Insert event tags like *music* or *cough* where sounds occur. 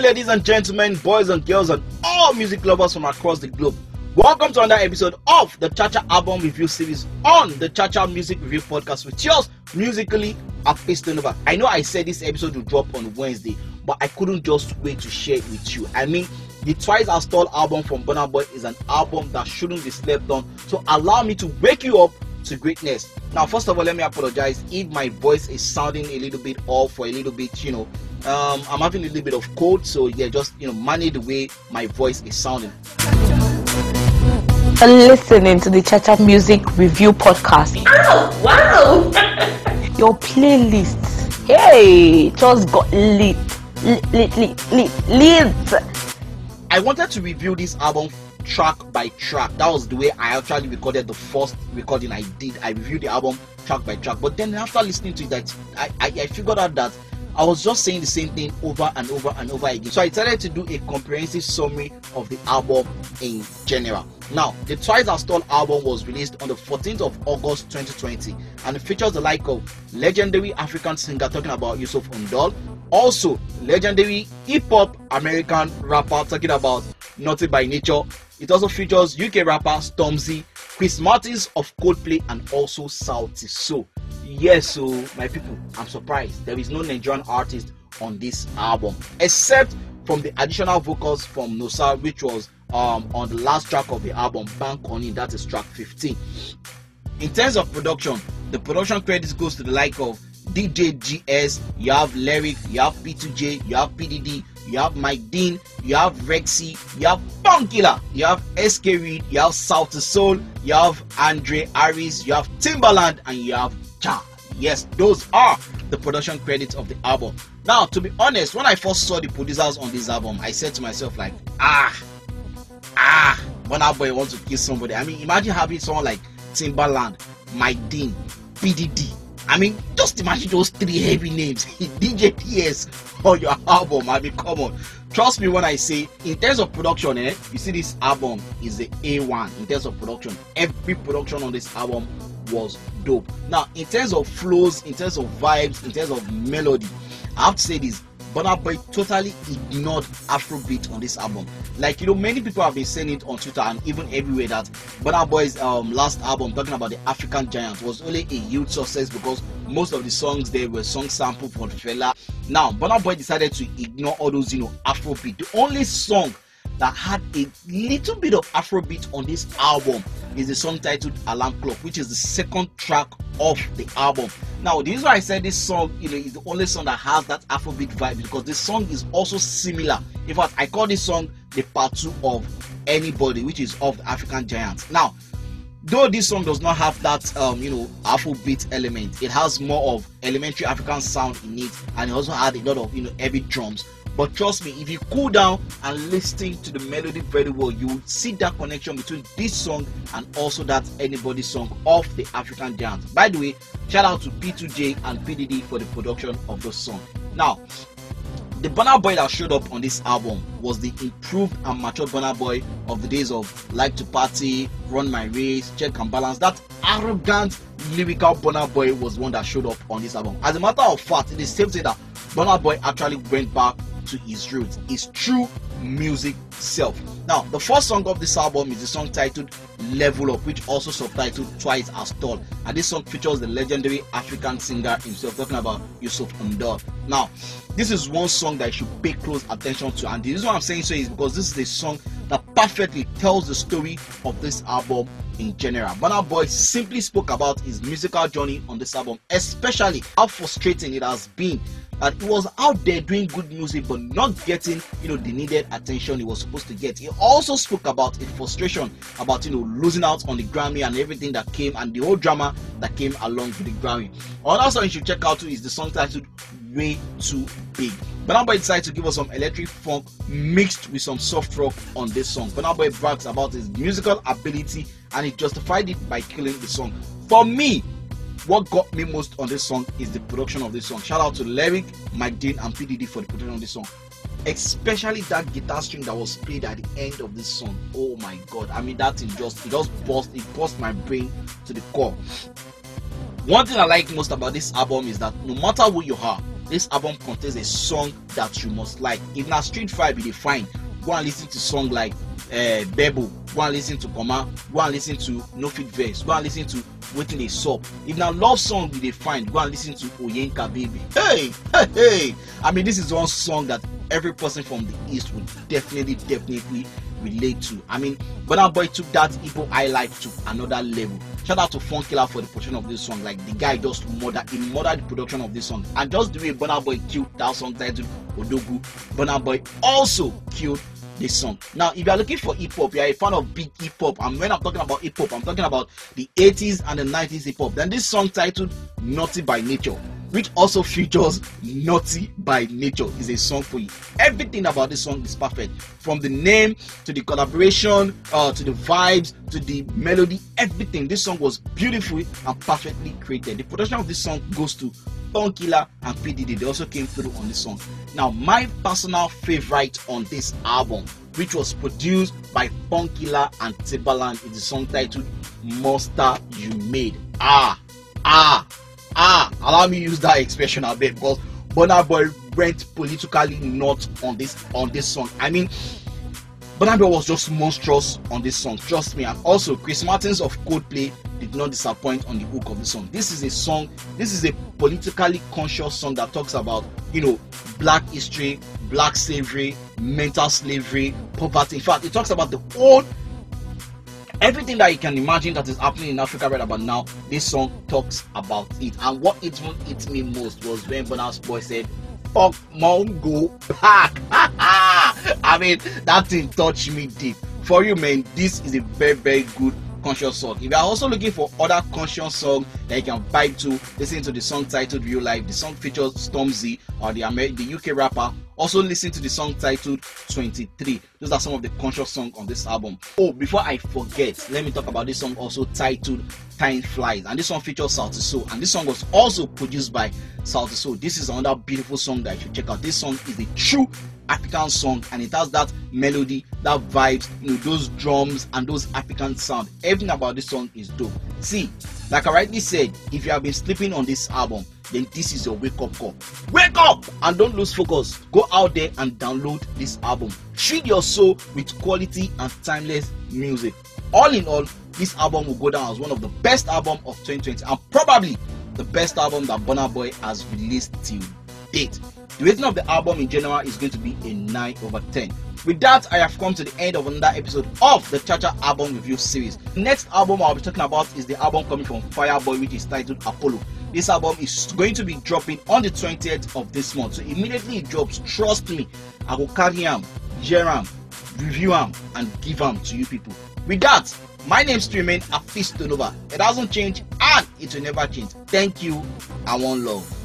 ladies and gentlemen, boys and girls, and all music lovers from across the globe. Welcome to another episode of the Chacha Album Review Series on the Chacha Music Review Podcast with yours, musically, Apistonova. I know I said this episode will drop on Wednesday, but I couldn't just wait to share it with you. I mean, the Twice As Tall album from Burna Boy is an album that shouldn't be slept on, so allow me to wake you up to greatness. Now, first of all, let me apologize if my voice is sounding a little bit off or a little bit, you know, um, I'm having a little bit of cold, so yeah, just you know, manage the way my voice is sounding. listening to the Chacha Music Review Podcast. Oh, wow! *laughs* Your playlist, hey, just got lit, lit, lit, lit, lit, lit. I wanted to review this album track by track. That was the way I actually recorded the first recording I did. I reviewed the album track by track. But then after listening to it, I, I, I figured out that I was just saying the same thing over and over and over again. So I decided to do a comprehensive summary of the album in general. Now, the Twice As album was released on the 14th of August 2020 and features the like of legendary African singer talking about Youssou N'Dour, also legendary hip hop American rapper talking about Naughty by Nature. It also features UK rapper Stormzy, Chris Martins of Coldplay, and also Sauti Sol. Yes, so my people, I'm surprised there is no Nigerian artist on this album except from the additional vocals from Nosa, which was um, on the last track of the album, Bank On that is track 15. In terms of production, the production credits goes to the like of DJ GS, you have Lyric, you have P2J, you have PDD, you have Mike Dean, you have Rexy, you have Funkilla, you have Skread, you have Sauti Sol, you have Andre Harris, you have Timbaland, and you have Cha. Yes, those are the production credits of the album. Now, to be honest, when I first saw the producers on this album, I said to myself, like, ah, ah, Burna Boy wants to kill somebody. I mean, imagine having someone like Timbaland, Mike Dean, PDD. I mean, just imagine those three heavy names, DJ PS on your album. I mean, come on. Trust me when I say, in terms of production, eh, you see this album is the A1 in terms of production. Every production on this album was dope. Now, in terms of flows, in terms of vibes, in terms of melody, I have to say this Burna Boy totally ignored Afrobeat on this album. Like you know, many people have been saying it on Twitter and even everywhere that Burna Boy's um, last album, talking about the African Giant, was only a huge success because most of the songs there were song sample for Fela. Now, Burna Boy decided to ignore all those you know Afrobeat. The only song that had a little bit of Afrobeat on this album is the song titled Alarm Clock, which is the second track of the album. Now, the reason why I said this song, you know, is the only song that has that Afrobeat vibe because this song is also similar. In fact, I call this song the part two of Anybody, which is of the African Giants. Now, though this song does not have that um, you know afrobeat element it has more of elementary african sound in it and it also had a lot of you know heavy drums but trust me, if you cool down and listen to the melody very well, you will see that connection between this song and also that Anybody song of the African Giants. By the way, shout out to P2J and PDD for the production of the song. Now, the Burna Boy that showed up on this album was the improved and matured Burna Boy of the days of Like to Party, Run My Race, Check and Balance. That arrogant lyrical Burna Boy was one that showed up on this album. As a matter of fact, it is safe to say that Burna Boy actually went back to his roots, his true music self. Now, the first song of this album is the song titled Level Up, which also subtitled Twice as Tall. And this song features the legendary African singer himself, talking about Youssou N'Dour. Now, this is one song that you should pay close attention to, and the reason why I'm saying so is because this is a song that perfectly tells the story of this album in general. Burna Boy simply spoke about his musical journey on this album, especially how frustrating it has been that he was out there doing good music but not getting you know the needed attention he was supposed to get. He also spoke about his frustration about you know losing out on the grammy and everything that came and the whole drama that came along with the grammy. Another song you should check out too is the song titled way too big. Burna decided to give us some electric funk mixed with some soft rock on this song. Burna brags about his musical ability and he justified it by killing the song. For me what got me most on this song is the production of this song. Shout out to Lyric, Mike Dean, and PDD for the production of this song. Especially that guitar string that was played at the end of this song. Oh my god! I mean, that is just it just burst it burst my brain to the core. One thing I like most about this album is that no matter who you are, this album contains a song that you must like. If na street vibe you dey find, go and listen to song like uh, Bebo, go and listen to Comma, go and listen to No Fit Vex, go and listen to Wetin Dey Sup. If na love song you dey find, go and listen to Onyeka Baby. Hey, hey, hey! I mean, this is one song that every person from the east would definitely, definitely relate to. I mean, Burna Boy took that Igbo high life to another level. Shout out to Funkilla for the production of this song. Like the guy just murdered, he murdered the production of this song. And just the way Burna Boy killed that song titled Odogwu, Burna Boy also killed this song. Now, if you are looking for hip hop, you are a fan of big hip hop, and when I'm talking about hip hop, I'm talking about the 80s and the 90s hip hop. Then this song titled Naughty by Nature, which also features Naughty by Nature, is a song for you. Everything about this song is perfect, from the name to the collaboration, uh, to the vibes, to the melody, everything. This song was beautifully and perfectly created. The production of this song goes to Funkilla and PDD. They also came through on this song. Now, my personal favorite on this album, which was produced by Funkilla and Timbaland, is the song titled Monster You Made. Ah, ah. Allow me to use that expression a bit because Burna Boy went politically not on this on this song. I mean, Burna Boy was just monstrous on this song. Trust me. And also, Chris Martins of Coldplay did not disappoint on the hook of the song. This is a song, this is a politically conscious song that talks about, you know, black history, black slavery, mental slavery, poverty. In fact, it talks about the whole everything that you can imagine that is happening in Africa right about now. This song talks about it. And what it hit me most was when Burna Boy said, Fuck Mungo Park. *laughs* I mean, that thing touched me deep. For you, man, this is a very, very good conscious song. If you are also looking for other conscious song that you can vibe to, listen to the song titled Real Life. The song features Stormzy or the Amer- the UK rapper. Also listen to the song titled 23. Those are some of the conscious songs on this album. Oh, before I forget, let me talk about this song also titled Time Flies. And this song features Sauti Sol. And this song was also produced by Sauti Sol. This is another beautiful song that you should check out. This song is a true African song and it has that melody, that vibes, you know, those drums and those African sound. Everything about this song is dope. See, like I rightly said, if you have been sleeping on this album, then this is your wake up call. Wake up and don't lose focus. Go out there and download this album. Treat your soul with quality and timeless music. All in all, this album will go down as one of the best album of 2020 and probably the best album that Burna Boy has released till date. The rating of the album in general is going to be a 9 over 10. With that, I have come to the end of another episode of the Chacha album review series. Next album I'll be talking about is the album coming from Fireboy, which is titled Apollo. This album is going to be dropping on the 20th of this month. So immediately it drops, trust me, I will carry him, share review him, and give him to you people. With that, my name still remain Afis Tonova. It hasn't changed and it will never change. Thank you. I want love.